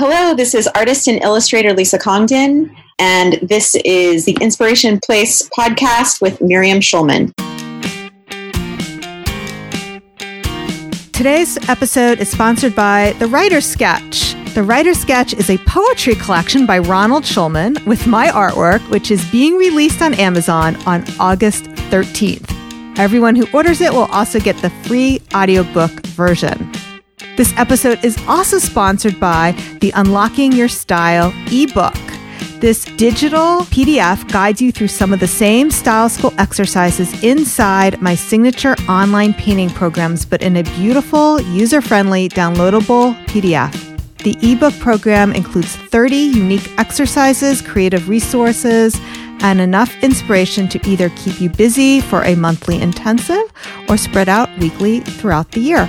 Hello, this is artist and illustrator Lisa Congdon, and this is the Inspiration Place podcast with Miriam Schulman. Today's episode is sponsored by The Writer's Sketch. The Writer's Sketch is a poetry collection by Ronald Schulman with my artwork, which is being released on Amazon on August 13th. Everyone who orders it will also get the free audiobook version. This episode is also sponsored by the Unlocking Your Style ebook. This digital PDF guides you through some of the same style school exercises inside my signature online painting programs, but in a beautiful, user friendly, downloadable PDF. The ebook program includes 30 unique exercises, creative resources, and enough inspiration to either keep you busy for a monthly intensive or spread out weekly throughout the year.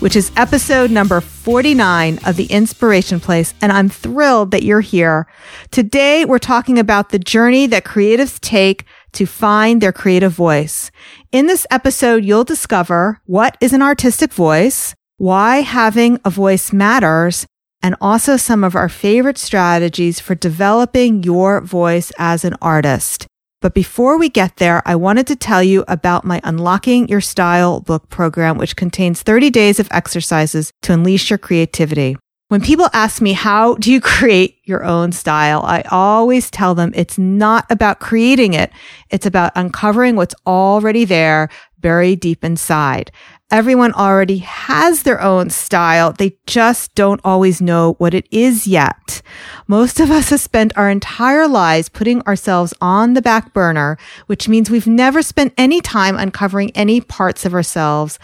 which is episode number 49 of The Inspiration Place. And I'm thrilled that you're here. Today, we're talking about the journey that creatives take to find their creative voice. In this episode, you'll discover what is an artistic voice, why having a voice matters, and also some of our favorite strategies for developing your voice as an artist. But before we get there, I wanted to tell you about my Unlocking Your Style book program, which contains 30 days of exercises to unleash your creativity. When people ask me, how do you create your own style? I always tell them it's not about creating it. It's about uncovering what's already there, buried deep inside. Everyone already has their own style. They just don't always know what it is yet. Most of us have spent our entire lives putting ourselves on the back burner, which means we've never spent any time uncovering any parts of ourselves,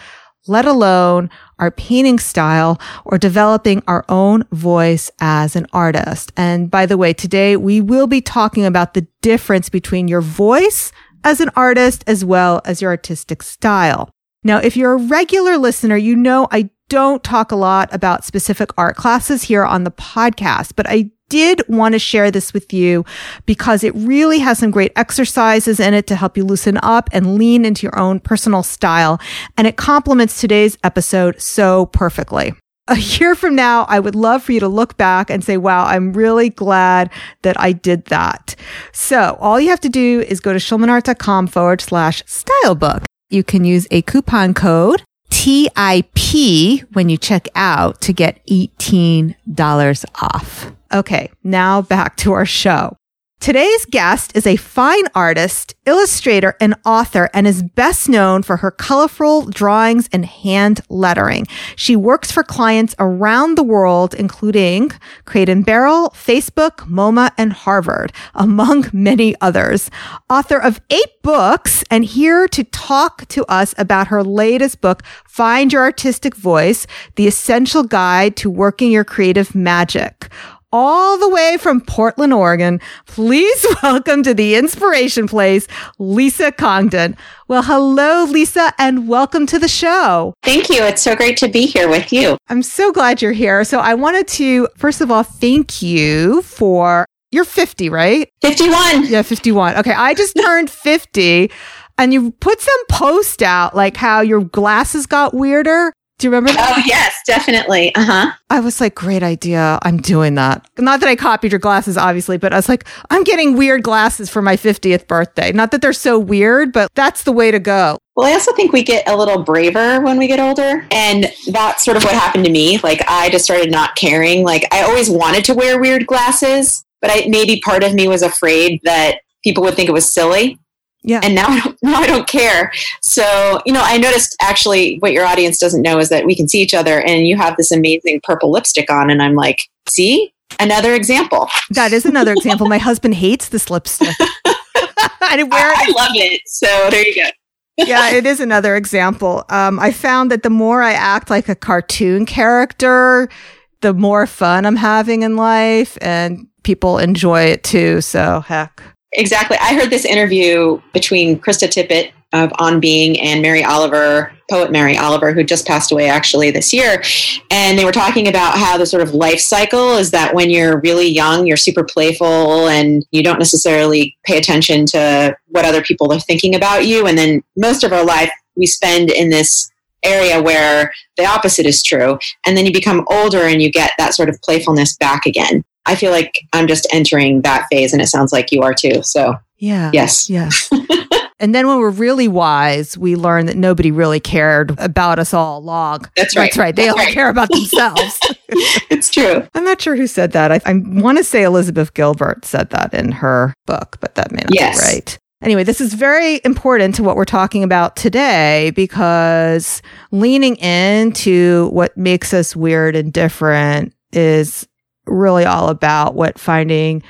let alone our painting style or developing our own voice as an artist. And by the way, today we will be talking about the difference between your voice as an artist as well as your artistic style. Now, if you're a regular listener, you know I don't talk a lot about specific art classes here on the podcast, but I did want to share this with you because it really has some great exercises in it to help you loosen up and lean into your own personal style. And it complements today's episode so perfectly. A year from now, I would love for you to look back and say, wow, I'm really glad that I did that. So all you have to do is go to schulmanart.com forward slash style book you can use a coupon code TIP when you check out to get $18 off. Okay, now back to our show. Today's guest is a fine artist, illustrator, and author, and is best known for her colorful drawings and hand lettering. She works for clients around the world, including Crate and Barrel, Facebook, MoMA, and Harvard, among many others. Author of eight books, and here to talk to us about her latest book, Find Your Artistic Voice, The Essential Guide to Working Your Creative Magic all the way from Portland, Oregon. Please welcome to the Inspiration Place, Lisa Congdon. Well, hello, Lisa, and welcome to the show. Thank you. It's so great to be here with you. I'm so glad you're here. So I wanted to, first of all, thank you for, you're 50, right? 51. Yeah, 51. Okay. I just turned 50 and you put some post out like how your glasses got weirder. Do you remember that? Oh, yes, definitely. Uh huh. I was like, great idea. I'm doing that. Not that I copied your glasses, obviously, but I was like, I'm getting weird glasses for my 50th birthday. Not that they're so weird, but that's the way to go. Well, I also think we get a little braver when we get older. And that's sort of what happened to me. Like, I just started not caring. Like, I always wanted to wear weird glasses, but I, maybe part of me was afraid that people would think it was silly. Yeah. And now I, don't, now I don't care. So, you know, I noticed actually what your audience doesn't know is that we can see each other and you have this amazing purple lipstick on. And I'm like, see, another example. That is another example. My husband hates this lipstick. I wear it. I love it. So there you go. yeah, it is another example. Um, I found that the more I act like a cartoon character, the more fun I'm having in life and people enjoy it too. So heck. Exactly. I heard this interview between Krista Tippett of On Being and Mary Oliver, poet Mary Oliver, who just passed away actually this year. And they were talking about how the sort of life cycle is that when you're really young, you're super playful and you don't necessarily pay attention to what other people are thinking about you. And then most of our life we spend in this area where the opposite is true. And then you become older and you get that sort of playfulness back again. I feel like I'm just entering that phase and it sounds like you are too. So, yeah. Yes. Yes. and then when we're really wise, we learn that nobody really cared about us all along. That's right. That's right. They That's all right. care about themselves. it's true. I'm not sure who said that. I, I want to say Elizabeth Gilbert said that in her book, but that may not Yes. be right. Anyway, this is very important to what we're talking about today because leaning into what makes us weird and different is really all about what finding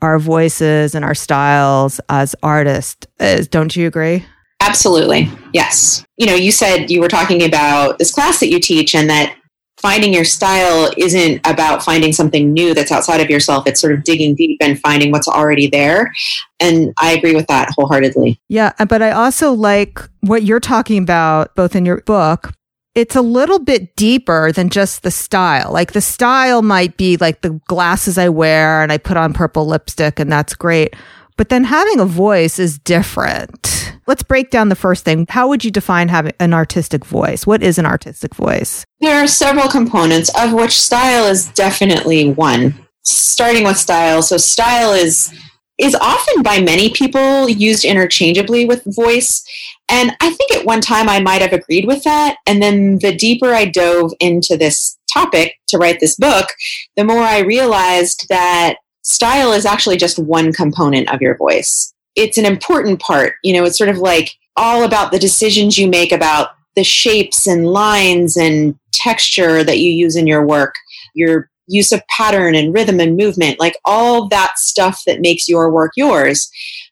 our voices and our styles as artists is. Don't you agree? Absolutely. Yes. You know, you said you were talking about this class that you teach and that finding your style isn't about finding something new that's outside of yourself. It's sort of digging deep and finding what's already there. And I agree with that wholeheartedly. Yeah, but I also like what you're talking about both in your book. It's a little bit deeper than just the style. Like the style might be like the glasses I wear and I put on purple lipstick and that's great. But then having a voice is different. Let's break down the first thing. How would you define having an artistic voice? What is an artistic voice? There are several components, of which style is definitely one. Starting with style. So, style is is often by many people used interchangeably with voice. And I think at one time I might have agreed with that. And then the deeper I dove into this topic to write this book, the more I realized that style is actually just one component of your voice. It's an important part. You know, it's sort of like all about the decisions you make about the shapes and lines and texture that you use in your work, your use of pattern and rhythm and movement, like all that stuff that makes your work yours.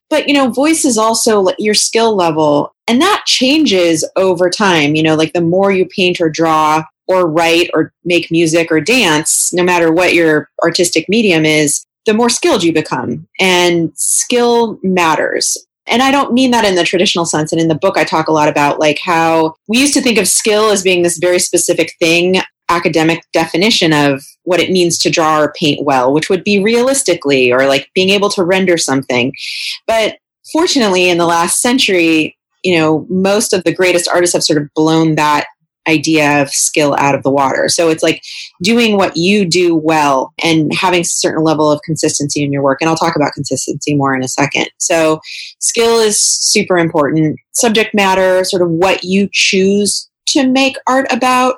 But, you know, voice is also your skill level, and that changes over time. You know, like the more you paint or draw or write or make music or dance, no matter what your artistic medium is, the more skilled you become. And skill matters. And I don't mean that in the traditional sense. And in the book, I talk a lot about like how we used to think of skill as being this very specific thing, academic definition of what it means to draw or paint well, which would be realistically or like being able to render something. But fortunately, in the last century, you know, most of the greatest artists have sort of blown that idea of skill out of the water. So it's like doing what you do well and having a certain level of consistency in your work. And I'll talk about consistency more in a second. So skill is super important. Subject matter, sort of what you choose to make art about.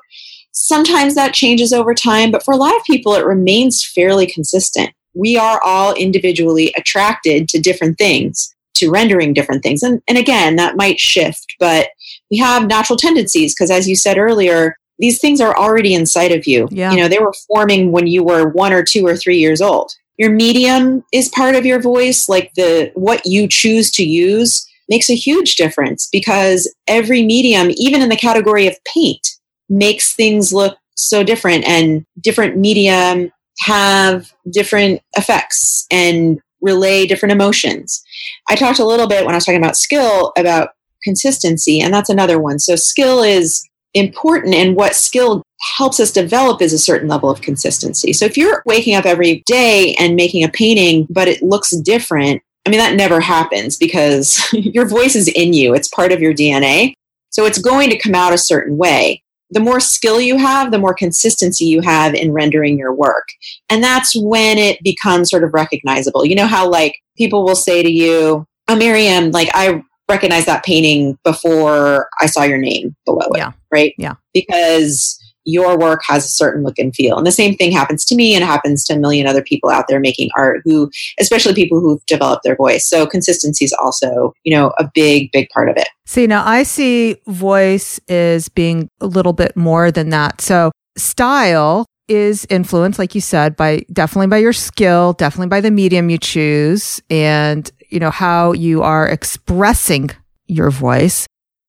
Sometimes that changes over time, but for a lot of people, it remains fairly consistent. We are all individually attracted to different things, to rendering different things. And, and again, that might shift, but we have natural tendencies because as you said earlier these things are already inside of you Yeah. you know they were forming when you were one or two or three years old your medium is part of your voice like the what you choose to use makes a huge difference because every medium even in the category of paint makes things look so different and different medium have different effects and relay different emotions. I talked a little bit when i was talking about skill about consistency and that's another one. So skill is important and what skill helps us develop is a certain level of consistency. So if you're waking up every day and making a painting but it looks different i mean that never happens because your voice is in you. It's part of your dna so it's going to come out a certain way the more skill you have the more consistency you have in rendering your work and that's when it becomes sort of recognizable you know how like people will say to you oh miriam like i recognize that painting before I saw your name below it. Yeah. Right? Yeah. Because your work has a certain look and feel. And the same thing happens to me and happens to a million other people out there making art who, especially people who've developed their voice. So consistency is also, you know, a big, big part of it. See, now I see voice as being a little bit more than that. So, style is influenced, like you said, by definitely by your skill, definitely by the medium you choose, and you know how you are expressing your voice.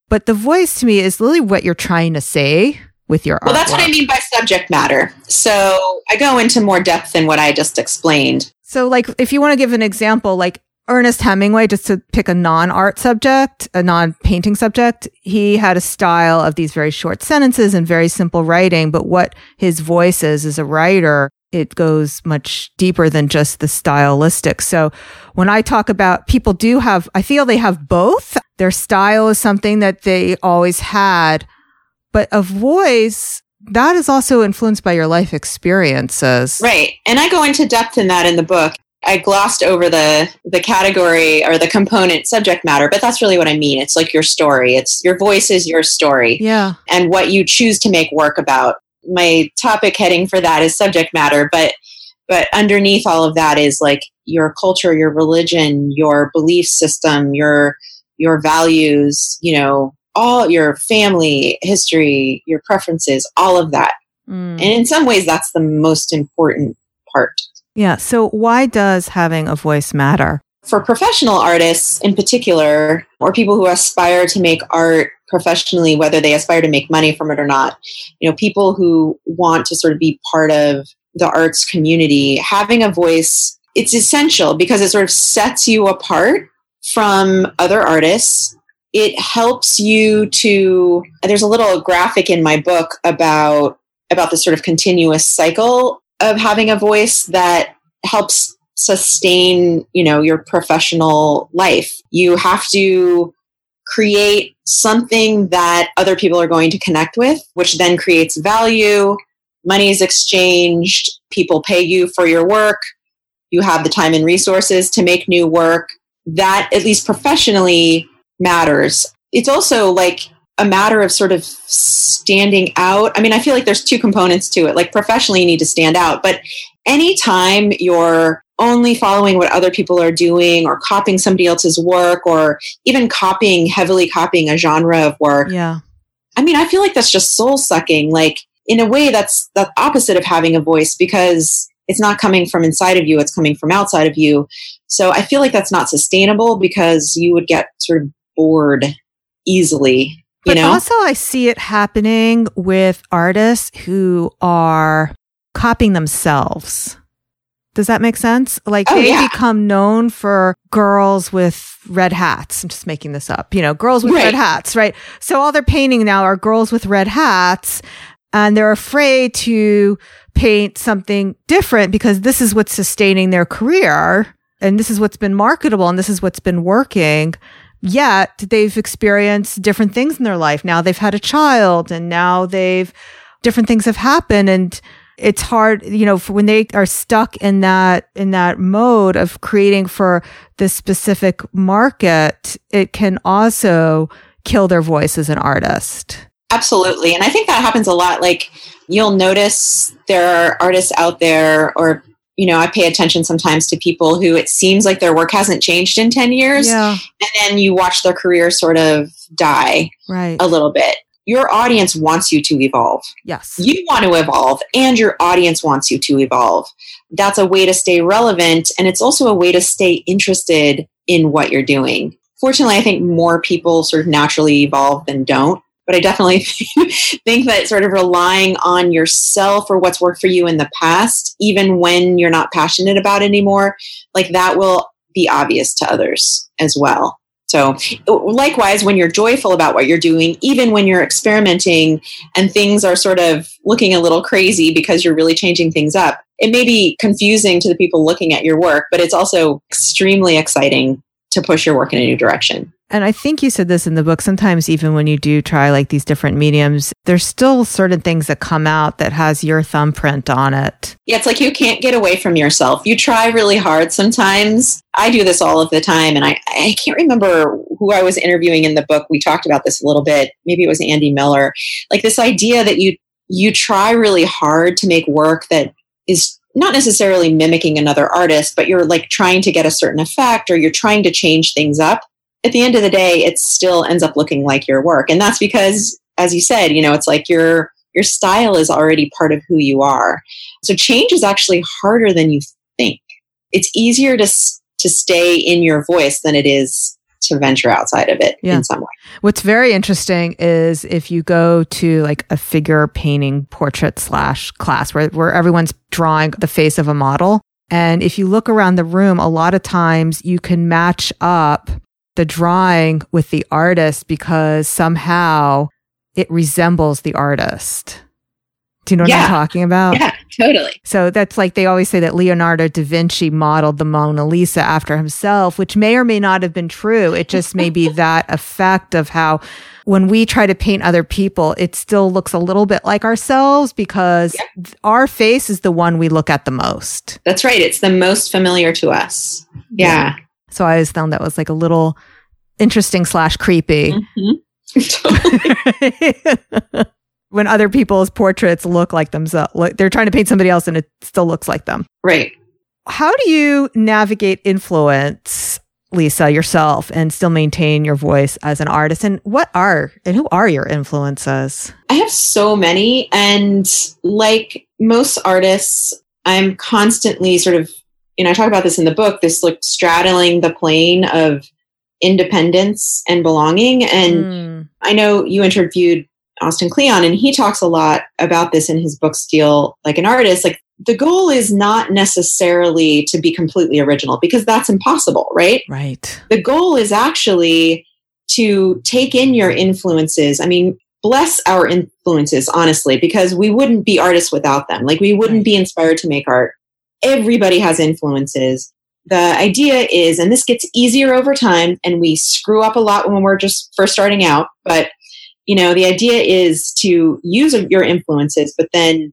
But the voice to me is really what you're trying to say with your well, that's what I mean by subject matter. So I go into more depth than what I just explained. So, like, if you want to give an example, like Ernest Hemingway, just to pick a non art subject, a non painting subject, he had a style of these very short sentences and very simple writing. But what his voice is as a writer, it goes much deeper than just the stylistic. So when I talk about people do have, I feel they have both. Their style is something that they always had, but a voice that is also influenced by your life experiences. Right. And I go into depth in that in the book. I glossed over the the category or the component subject matter, but that's really what I mean. It's like your story. It's your voice is your story. Yeah. And what you choose to make work about. My topic heading for that is subject matter, but but underneath all of that is like your culture, your religion, your belief system, your your values, you know, all your family history, your preferences, all of that. Mm. And in some ways, that's the most important part. Yeah. So, why does having a voice matter? For professional artists in particular, or people who aspire to make art professionally, whether they aspire to make money from it or not, you know, people who want to sort of be part of the arts community, having a voice, it's essential because it sort of sets you apart from other artists it helps you to there's a little graphic in my book about about the sort of continuous cycle of having a voice that helps sustain you know your professional life. You have to create something that other people are going to connect with which then creates value. Money is exchanged. People pay you for your work. You have the time and resources to make new work. That at least professionally matters. It's also like a matter of sort of standing out. I mean, I feel like there's two components to it. Like professionally, you need to stand out, but anytime you're only following what other people are doing or copying somebody else's work or even copying, heavily copying a genre of work. Yeah. I mean, I feel like that's just soul sucking. Like, in a way, that's the opposite of having a voice because it's not coming from inside of you, it's coming from outside of you. So I feel like that's not sustainable because you would get sort of bored easily. but know? also, I see it happening with artists who are copying themselves. Does that make sense? Like oh, they yeah. become known for girls with red hats. I'm just making this up. You know, girls with right. red hats, right? So all they're painting now are girls with red hats and they're afraid to paint something different because this is what's sustaining their career and this is what's been marketable and this is what's been working yet they've experienced different things in their life. Now they've had a child and now they've different things have happened and it's hard, you know, when they are stuck in that, in that mode of creating for this specific market, it can also kill their voice as an artist. Absolutely. And I think that happens a lot. Like you'll notice there are artists out there or you know, I pay attention sometimes to people who it seems like their work hasn't changed in 10 years. Yeah. And then you watch their career sort of die right. a little bit. Your audience wants you to evolve. Yes. You want to evolve, and your audience wants you to evolve. That's a way to stay relevant. And it's also a way to stay interested in what you're doing. Fortunately, I think more people sort of naturally evolve than don't but I definitely think that sort of relying on yourself or what's worked for you in the past, even when you're not passionate about anymore, like that will be obvious to others as well. So, likewise, when you're joyful about what you're doing, even when you're experimenting and things are sort of looking a little crazy because you're really changing things up, it may be confusing to the people looking at your work, but it's also extremely exciting to push your work in a new direction. And I think you said this in the book. Sometimes, even when you do try like these different mediums, there's still certain things that come out that has your thumbprint on it. Yeah, it's like you can't get away from yourself. You try really hard sometimes. I do this all of the time. And I, I can't remember who I was interviewing in the book. We talked about this a little bit. Maybe it was Andy Miller. Like this idea that you, you try really hard to make work that is not necessarily mimicking another artist, but you're like trying to get a certain effect or you're trying to change things up at the end of the day, it still ends up looking like your work. And that's because, as you said, you know, it's like your, your style is already part of who you are. So change is actually harder than you think. It's easier to, to stay in your voice than it is to venture outside of it Yeah. in some way. What's very interesting is if you go to like a figure painting portrait slash class where, where everyone's drawing the face of a model. And if you look around the room, a lot of times you can match up the drawing with the artist because somehow it resembles the artist. Do you know what Yeah. I'm talking about? Yeah, totally. So that's like they always say that Leonardo da Vinci modeled the Mona Lisa after himself, which may or may not have been true. It just may be that effect of how when we try to paint other people, it still looks a little bit like ourselves because th- our face is the one we look at the most. That's right. It's the most familiar to us. Yeah. So I always found that was like a little interesting slash creepy Mhm. Totally. when other people's portraits look like themselves. Like they're trying to paint somebody else and it still looks like them. right. How do you navigate influence, Lisa, yourself, and still maintain your voice as an artist? And what are and who are your influences? I have so many. And like most artists, I'm constantly sort of, you know, I talk about this in the book, this like straddling the plane of independence and belonging. And Mm, I know you interviewed Austin Kleon, and he talks a lot about this in his book Steal Like an Artist. Like the goal is not necessarily to be completely original because that's impossible, right? right. The goal is actually to take in your influences. I mean, bless our influences, honestly, because we wouldn't be artists without them. Like we wouldn't Right. be inspired to make art. Everybody has influences. The idea is, and this gets easier over time, and we screw up a lot when we're just first starting out, but you know, the idea is to use your influences, but then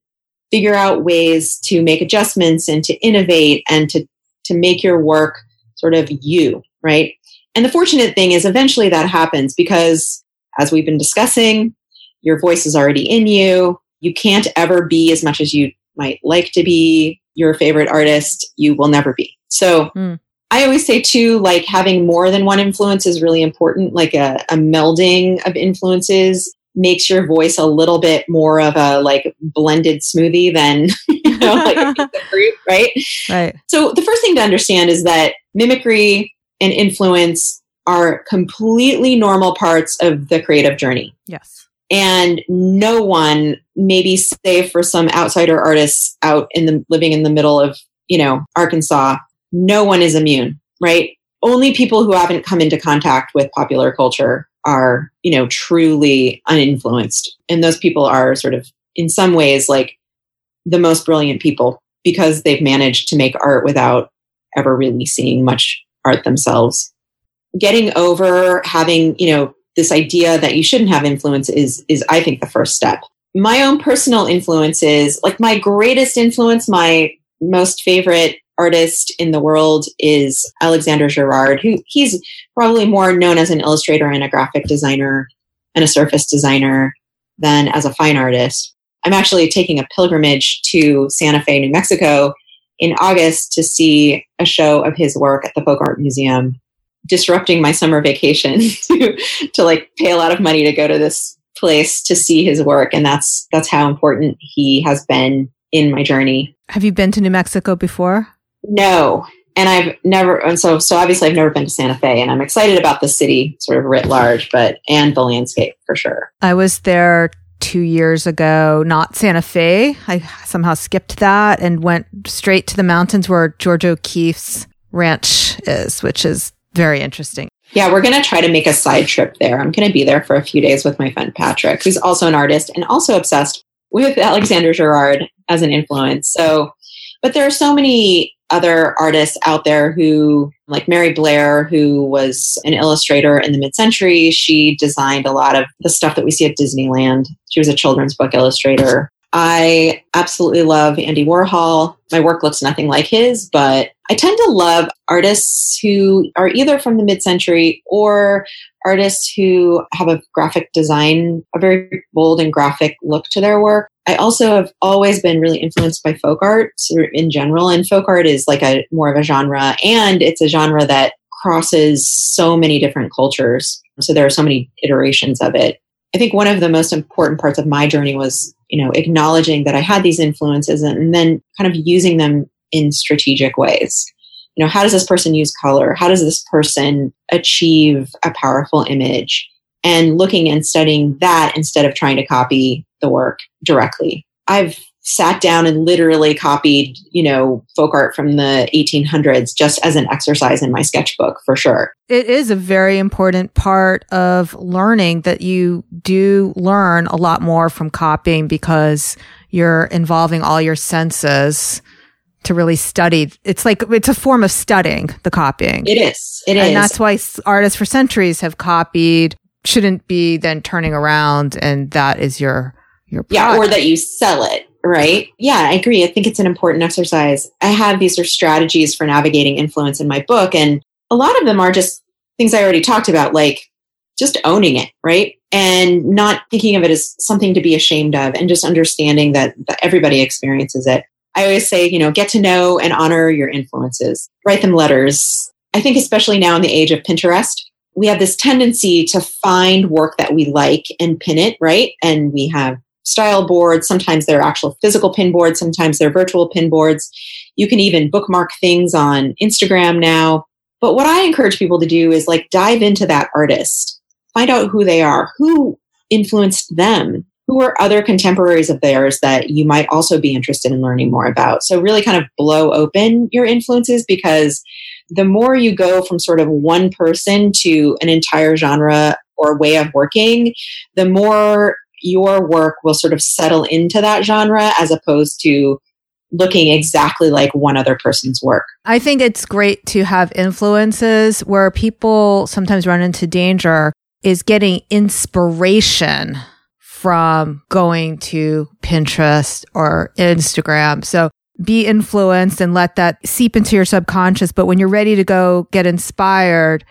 figure out ways to make adjustments and to innovate and to, to make your work sort of you, right? And the fortunate thing is eventually that happens because as we've been discussing, your voice is already in you. You can't ever be as much as you might like to be your favorite artist. You will never be. So Hmm. I always say too, like having more than one influence is really important. Like a, a melding of influences makes your voice a little bit more of a like blended smoothie than you know like a piece fruit, right? Right. So the first thing to understand is that mimicry and influence are completely normal parts of the creative journey. Yes. And no one, maybe save for some outsider artists out in the living in the middle of, you know, Arkansas, no one is immune, right? Only people who haven't come into contact with popular culture are, you know, truly uninfluenced. And those people are sort of in some ways like the most brilliant people because they've managed to make art without ever really seeing much art themselves. Getting over having, you know, this idea that you shouldn't have influence is is I think the first step. My own personal influences, like my greatest influence, my most favorite artist in the world is Alexander Girard, who he's probably more known as an illustrator and a graphic designer and a surface designer than as a fine artist. I'm actually taking a pilgrimage to Santa Fe, New Mexico in August to see a show of his work at the Folk Art Museum, disrupting my summer vacation to, to like pay a lot of money to go to this place to see his work. And that's, that's how important he has been in my journey. Have you been to New Mexico before? No. And I've never, and so, so obviously I've never been to Santa Fe and I'm excited about the city sort of writ large, but, and the landscape for sure. I was there two years ago, not Santa Fe. I somehow skipped that and went straight to the mountains where Georgia O'Keeffe's ranch is, which is very interesting. Yeah, we're going to try to make a side trip there. I'm going to be there for a few days with my friend Patrick, who's also an artist and also obsessed with Alexander Girard as an influence. So, but there are so many other artists out there who, like Mary Blair, who was an illustrator in the mid century. She designed a lot of the stuff that we see at Disneyland. She was a children's book illustrator. I absolutely love Andy Warhol. My work looks nothing like his, but I tend to love artists who are either from the mid century or artists who have a graphic design, a very bold and graphic look to their work. I also have always been really influenced by folk art in general, and folk art is like a more of a genre, and it's a genre that crosses so many different cultures. So there are so many iterations of it. I think one of the most important parts of my journey was, you know, acknowledging that I had these influences and then kind of using them in strategic ways. you know, how does this person use color? How does this person achieve a powerful image? And looking and studying that instead of trying to copy the work directly. I've sat down and literally copied, you know, folk art from the 1800s just as an exercise in my sketchbook for sure. It is a very important part of learning that you do learn a lot more from copying because you're involving all your senses to really study. It's like it's a form of studying the copying. It is. It and is. that's why artists for centuries have copied shouldn't be then turning around and that is your your product. yeah, or that you sell it right? Yeah, I agree. I think it's an important exercise. I have these are strategies for navigating influence in my book, and a lot of them are just things I already talked about, like just owning it, right? And not thinking of it as something to be ashamed of, and just understanding that, that everybody experiences it. I always say, you know, get to know and honor your influences, write them letters. I think, especially now in the age of Pinterest, we have this tendency to find work that we like and pin it, right? And we have style boards. Sometimes they're actual physical pin boards. Sometimes they're virtual pin boards. You can even bookmark things on Instagram now. But what I encourage people to do is like dive into that artist, find out who they are, who influenced them, who are other contemporaries of theirs that you might also be interested in learning more about. So really kind of blow open your influences because the more you go from sort of one person to an entire genre or way of working, the more your work will sort of settle into that genre as opposed to looking exactly like one other person's work. I think it's great to have influences where people sometimes run into danger is getting inspiration from going to Pinterest or Instagram. So be influenced and let that seep into your subconscious. But when you're ready to go get inspired,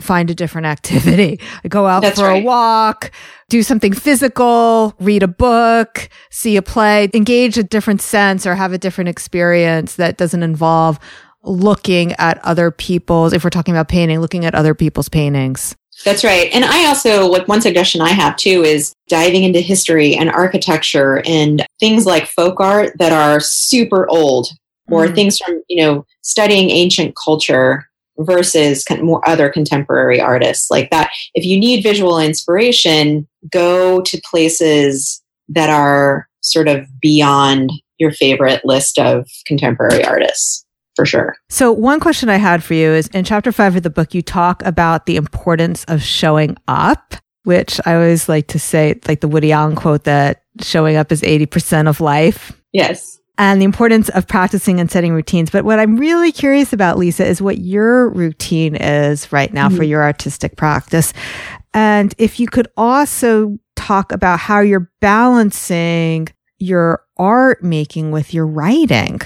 find a different activity. Go out That's for right. a walk, do something physical, read a book, see a play, engage a different sense or have a different experience that doesn't involve looking at other people's, if we're talking about painting, looking at other people's paintings. That's right. And I also, like, one suggestion I have too is diving into history and architecture and things like folk art that are super old or Mm. things from, you know, studying ancient culture versus con- more other contemporary artists like that. If you need visual inspiration, go to places that are sort of beyond your favorite list of contemporary artists for sure. So, one question I had for you is in chapter five of the book, you talk about the importance of showing up, which I always like to say, like the Woody Allen quote that showing up is 80% of life Yes. And the importance of practicing and setting routines. But what I'm really curious about, Lisa, is what your routine is right now for Mhm. your artistic practice. And if you could also talk about how you're balancing your art making with your writing.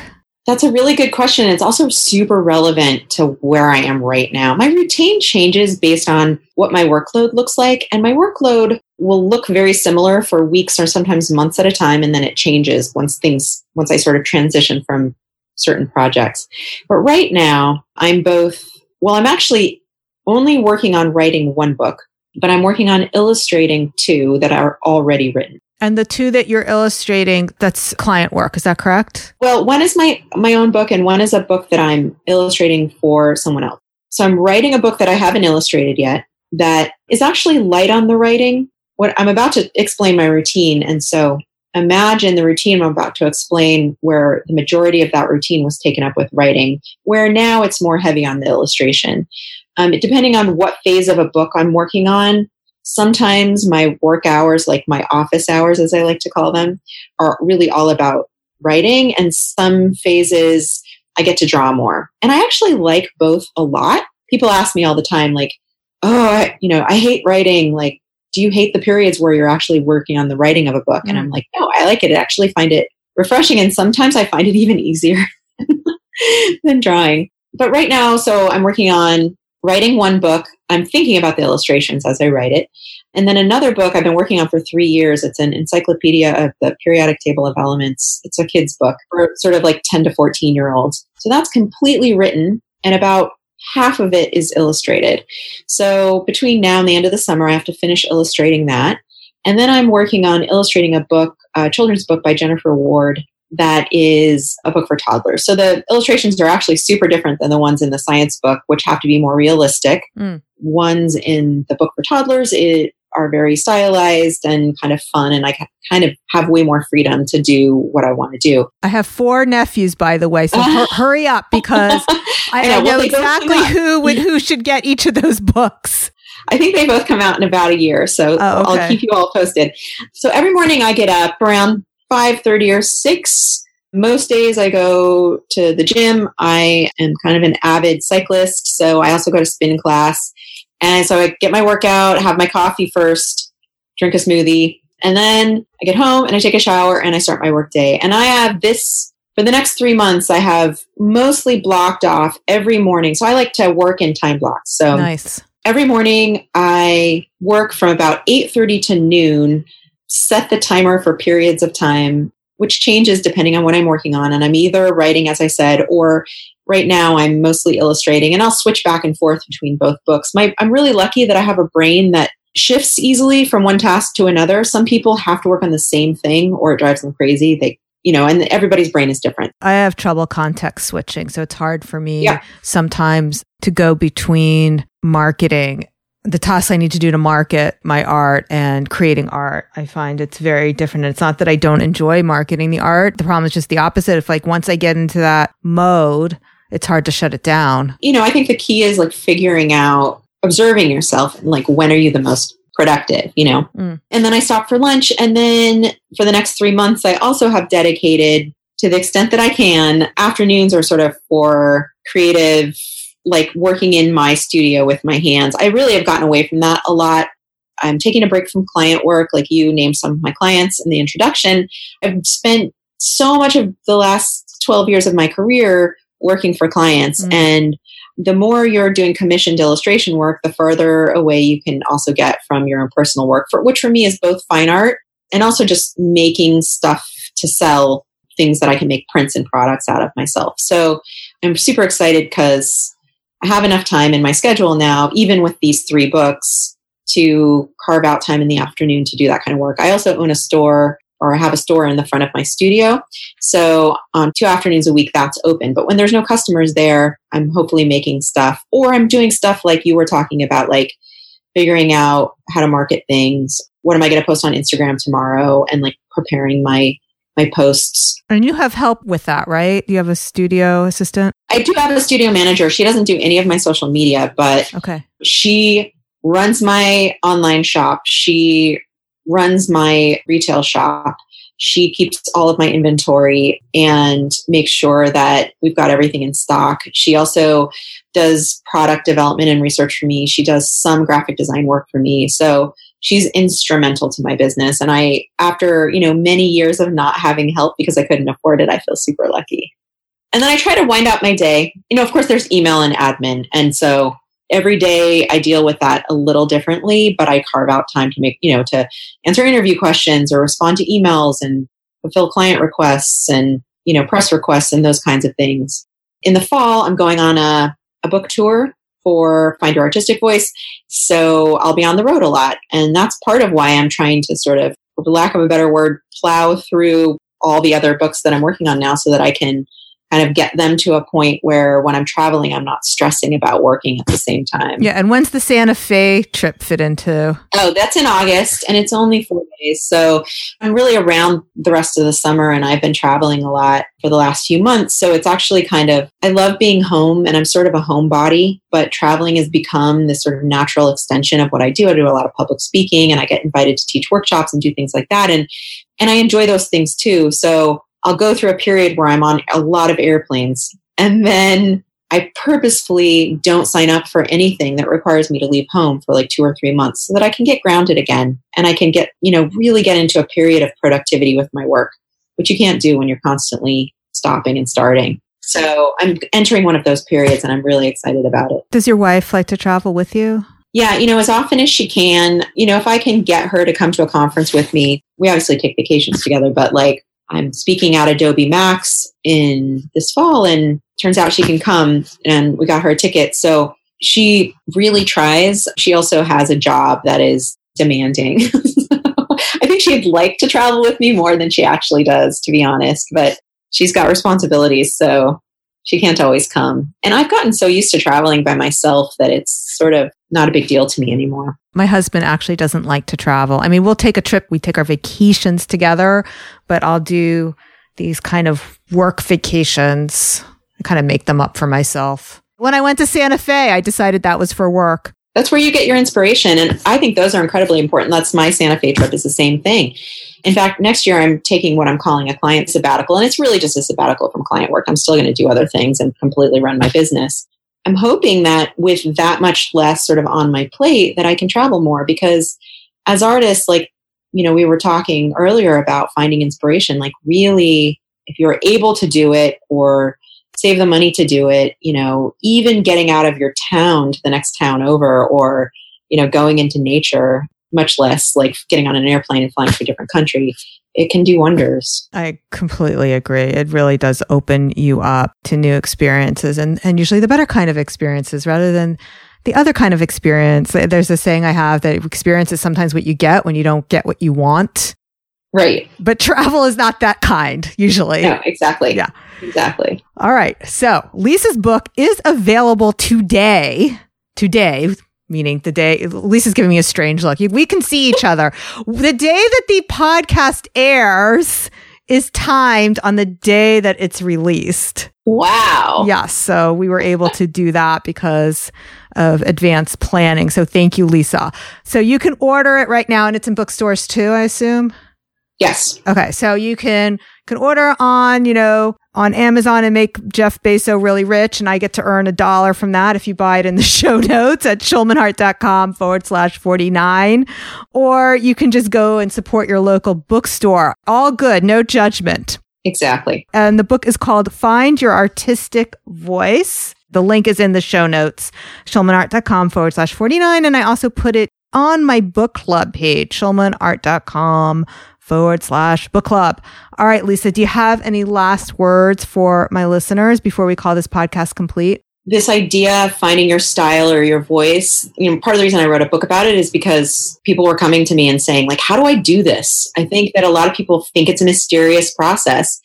That's a really good question. It's also super relevant to where I am right now. My routine changes based on what my workload looks like, and my workload will look very similar for weeks or sometimes months at a time, and then it changes once things, once I sort of transition from certain projects. But right now, I'm both, well, I'm actually only working on writing one book, but I'm working on illustrating two that are already written. And the two that you're illustrating, that's client work. Is that correct? Well, one is my my own book, and one is a book that I'm illustrating for someone else. So I'm writing a book that I haven't illustrated yet. That is actually light on the writing. What I'm about to explain my routine, and so imagine the routine I'm about to explain, where the majority of that routine was taken up with writing, where now it's more heavy on the illustration. Um, depending on what phase of a book I'm working on, sometimes my work hours, like my office hours, as I like to call them, are really all about writing and some phases I get to draw more. And I actually like both a lot. People ask me all the time, like, oh, I, you know, I hate writing. Like, do you hate the periods where you're actually working on the writing of a book? And I'm like, no, I like it. I actually find it refreshing. And sometimes I find it even easier than drawing. But right now, so I'm working on writing one book. I'm thinking about the illustrations as I write it. And then another book I've been working on for three years. It's an encyclopedia of the periodic table of elements. It's a kid's book for sort of like 10 to 14 year olds. So that's completely written and about half of it is illustrated. So between now and the end of the summer, I have to finish illustrating that. And then I'm working on illustrating a book, a children's book by Jennifer Ward that is a book for toddlers. So the illustrations are actually super different than the ones in the science book, which have to be more realistic. Mm. Ones in the book for toddlers it, are very stylized and kind of fun, and I kind of have way more freedom to do what I want to do. I have four nephews, by the way, so hu- hurry up because I, I know, I know well, exactly who would, who should get each of those books. I think they both come out in about a year, so oh, okay. I'll keep you all posted. So every morning I get up around 5:30 or 6. Most days I go to the gym. I am kind of an avid cyclist, so I also go to spin class. And so I get my workout, have my coffee first, drink a smoothie, and then I get home and I take a shower and I start my work day. And I have this for the next three months, I have mostly blocked off every morning. So I like to work in time blocks. So nice. Every morning I work from about 8:30 to noon set the timer for periods of time, which changes depending on what I'm working on. And I'm either writing, as I said, or right now I'm mostly illustrating, and I'll switch back and forth between both books. My, I'm really lucky that I have a brain that shifts easily from one task to another. Some people have to work on the same thing or it drives them crazy. They you know, and everybody's brain is different. I have trouble context switching, so it's hard for me yeah. sometimes to go between marketing the tasks I need to do to market my art and creating art. I find it's very different. It's not that I don't enjoy marketing the art. The problem is just the opposite. If like once I get into that mode, it's hard to shut it down. You know, I think the key is like figuring out, observing yourself and like when are you the most productive, you know? Mm. And then I stop for lunch. And then for the next three months, I also have dedicated to the extent that I can. Afternoons are sort of for creative like working in my studio with my hands. I really have gotten away from that a lot. I'm taking a break from client work, like you named some of my clients in the introduction. I've spent so much of the last 12 years of my career working for clients. Mm-hmm. And the more you're doing commissioned illustration work, the further away you can also get from your own personal work, for, which for me is both fine art and also just making stuff to sell things that I can make prints and products out of myself. So I'm super excited because I have enough time in my schedule now, even with these three books, to carve out time in the afternoon to do that kind of work. I also own a store or I have a store in the front of my studio. So um, two afternoons a week, that's open. But when there's no customers there, I'm hopefully making stuff or I'm doing stuff like you were talking about, like figuring out how to market things. What am I going to post on Instagram tomorrow? And like preparing my my posts. And you have help with that, right? Do you have a studio assistant? I do have a studio manager. She doesn't do any of my social media, but okay. she runs my online shop. She runs my retail shop. She keeps all of my inventory and makes sure that we've got everything in stock. She also does product development and research for me. She does some graphic design work for me. So she's instrumental to my business. And I, after, you know, many years of not having help because I couldn't afford it, I feel super lucky. And then I try to wind up my day. You know, of course, there's email and admin. And so every day I deal with that a little differently, but I carve out time to make, you know, to answer interview questions or respond to emails and fulfill client requests and, you know, press requests and those kinds of things. In the fall, I'm going on a, a book tour for Find Your Artistic Voice. So I'll be on the road a lot. And that's part of why I'm trying to sort of, for lack of a better word, plow through all the other books that I'm working on now so that I can kind of get them to a point where when I'm traveling, I'm not stressing about working at the same time. Yeah. And when's the Santa Fe trip fit into? Oh, that's in August and it's only four days. So I'm really around the rest of the summer and I've been traveling a lot for the last few months. So it's actually kind of, I love being home and I'm sort of a homebody, but traveling has become this sort of natural extension of what I do. I do a lot of public speaking and I get invited to teach workshops and do things like that. And, and I enjoy those things too. So I'll go through a period where I'm on a lot of airplanes and then I purposefully don't sign up for anything that requires me to leave home for like two or three months so that I can get grounded again and I can get, you know, really get into a period of productivity with my work, which you can't do when you're constantly stopping and starting. So I'm entering one of those periods and I'm really excited about it. Does your wife like to travel with you? Yeah, you know, as often as she can, you know, if I can get her to come to a conference with me, we obviously take vacations together, but like I'm speaking at Adobe Max in this fall, and turns out she can come, and we got her a ticket. So she really tries. She also has a job that is demanding. I think she'd like to travel with me more than she actually does, to be honest. But she's got responsibilities, so she can't always come. And I've gotten so used to traveling by myself that it's sort of not a big deal to me anymore. My husband actually doesn't like to travel. I mean, we'll take a trip, we take our vacations together, but I'll do these kind of work vacations. I kind of make them up for myself. When I went to Santa Fe, I decided that was for work. That's where you get your inspiration. And I think those are incredibly important. That's my Santa Fe trip is the same thing. In fact, next year I'm taking what I'm calling a client sabbatical. And it's really just a sabbatical from client work. I'm still going to do other things and completely run my business. I'm hoping that with that much less sort of on my plate that I can travel more because as artists, like, you know, we were talking earlier about finding inspiration, like really, if you're able to do it or save the money to do it, you know, even getting out of your town to the next town over or, you know, going into nature, much less like getting on an airplane and flying to a different country, it can do wonders. I completely agree. It really does open you up to new experiences and, and usually the better kind of experiences rather than the other kind of experience. There's a saying I have that experience is sometimes what you get when you don't get what you want. Right. But travel is not that kind, usually. No, exactly. Yeah. Exactly. All right. So Lisa's book is available today. Today, meaning the day Lisa's giving me a strange look. We can see each other. the day that the podcast airs is timed on the day that it's released. Wow. Yes. So we were able to do that because of advanced planning. So thank you, Lisa. So you can order it right now and it's in bookstores too, I assume. Yes. Okay. So you can can order on, you know, on Amazon and make Jeff Bezos really rich. And I get to earn a dollar from that if you buy it in the show notes at schulmanart.com forward slash 49. Or you can just go and support your local bookstore. All good. No judgment. Exactly. And the book is called Find Your Artistic Voice. The link is in the show notes, schulmanart.com forward slash 49. And I also put it on my book club page, schulmanart.com forward slash book club. All right, Lisa, do you have any last words for my listeners before we call this podcast complete? This idea of finding your style or your voice, you know, part of the reason I wrote a book about it is because people were coming to me and saying, like, how do I do this? I think that a lot of people think it's a mysterious process.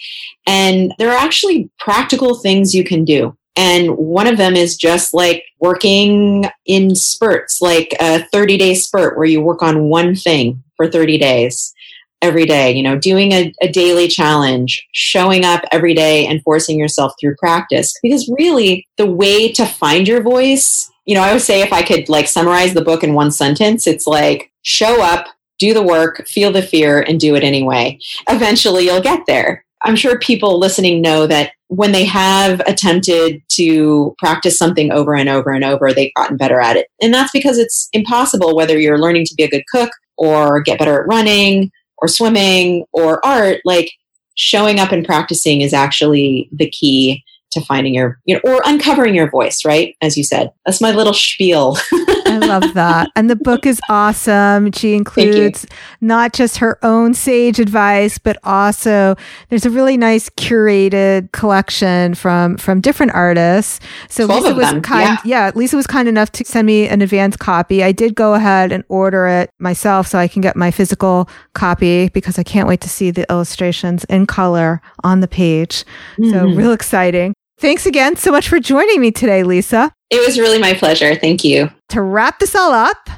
And there are actually practical things you can do. And one of them is just like working in spurts, like a 30 day spurt where you work on one thing for 30 days every day, you know, doing a, a, daily challenge, showing up every day and forcing yourself through practice. Because really, the way to find your voice, you know, I would say if I could like summarize the book in one sentence, it's like show up, do the work, feel the fear, and do it anyway. Eventually, you'll get there. I'm sure people listening know that when they have attempted to practice something over and over and over, they've gotten better at it. And that's because it's impossible, whether you're learning to be a good cook or get better at running or swimming or art, like showing up and practicing is actually the key to finding your, you know, or uncovering your voice, right? As you said, that's my little spiel. I love that. And the book is awesome. She includes not just her own sage advice, but also there's a really nice curated collection from from different artists. So Lisa was them. kind yeah. yeah, Lisa was kind enough to send me an advance copy. I did go ahead and order it myself so I can get my physical copy because I can't wait to see the illustrations in color on the page. Mm-hmm. So real exciting. Thanks again so much for joining me today, Lisa. It was really my pleasure. Thank you. To wrap this all up,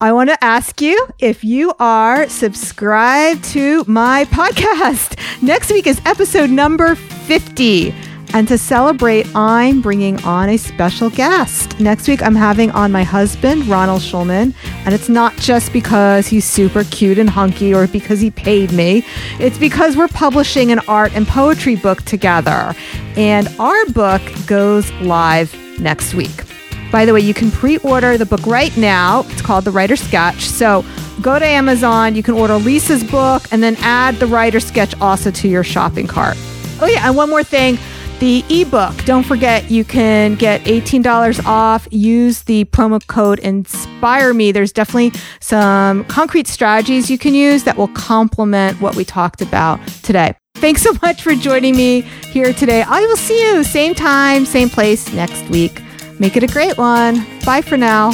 I want to ask you if you are subscribed to my podcast. Next week is episode number 50. And to celebrate, I'm bringing on a special guest. Next week, I'm having on my husband, Ronald Schulman. And it's not just because he's super cute and hunky or because he paid me, it's because we're publishing an art and poetry book together. And our book goes live next week. By the way, you can pre order the book right now. It's called The Writer Sketch. So go to Amazon, you can order Lisa's book, and then add the writer sketch also to your shopping cart. Oh, yeah, and one more thing the ebook, don't forget you can get $18 off. Use the promo code Inspire Me. There's definitely some concrete strategies you can use that will complement what we talked about today. Thanks so much for joining me here today. I will see you same time, same place next week. Make it a great one. Bye for now.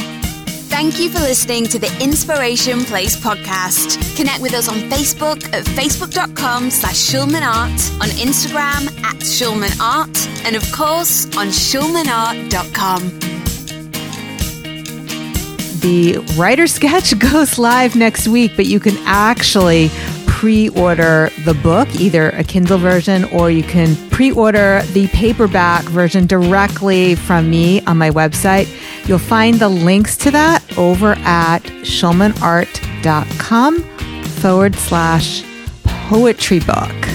Thank you for listening to the Inspiration Place podcast. Connect with us on Facebook at facebook.com slash schulmanart, on Instagram at schulmanart, and of course on schulmanart.com. The writer sketch goes live next week, but you can actually pre order the book, either a Kindle version or you can pre order the paperback version directly from me on my website. You'll find the links to that over at schulmanart.com forward slash poetry book.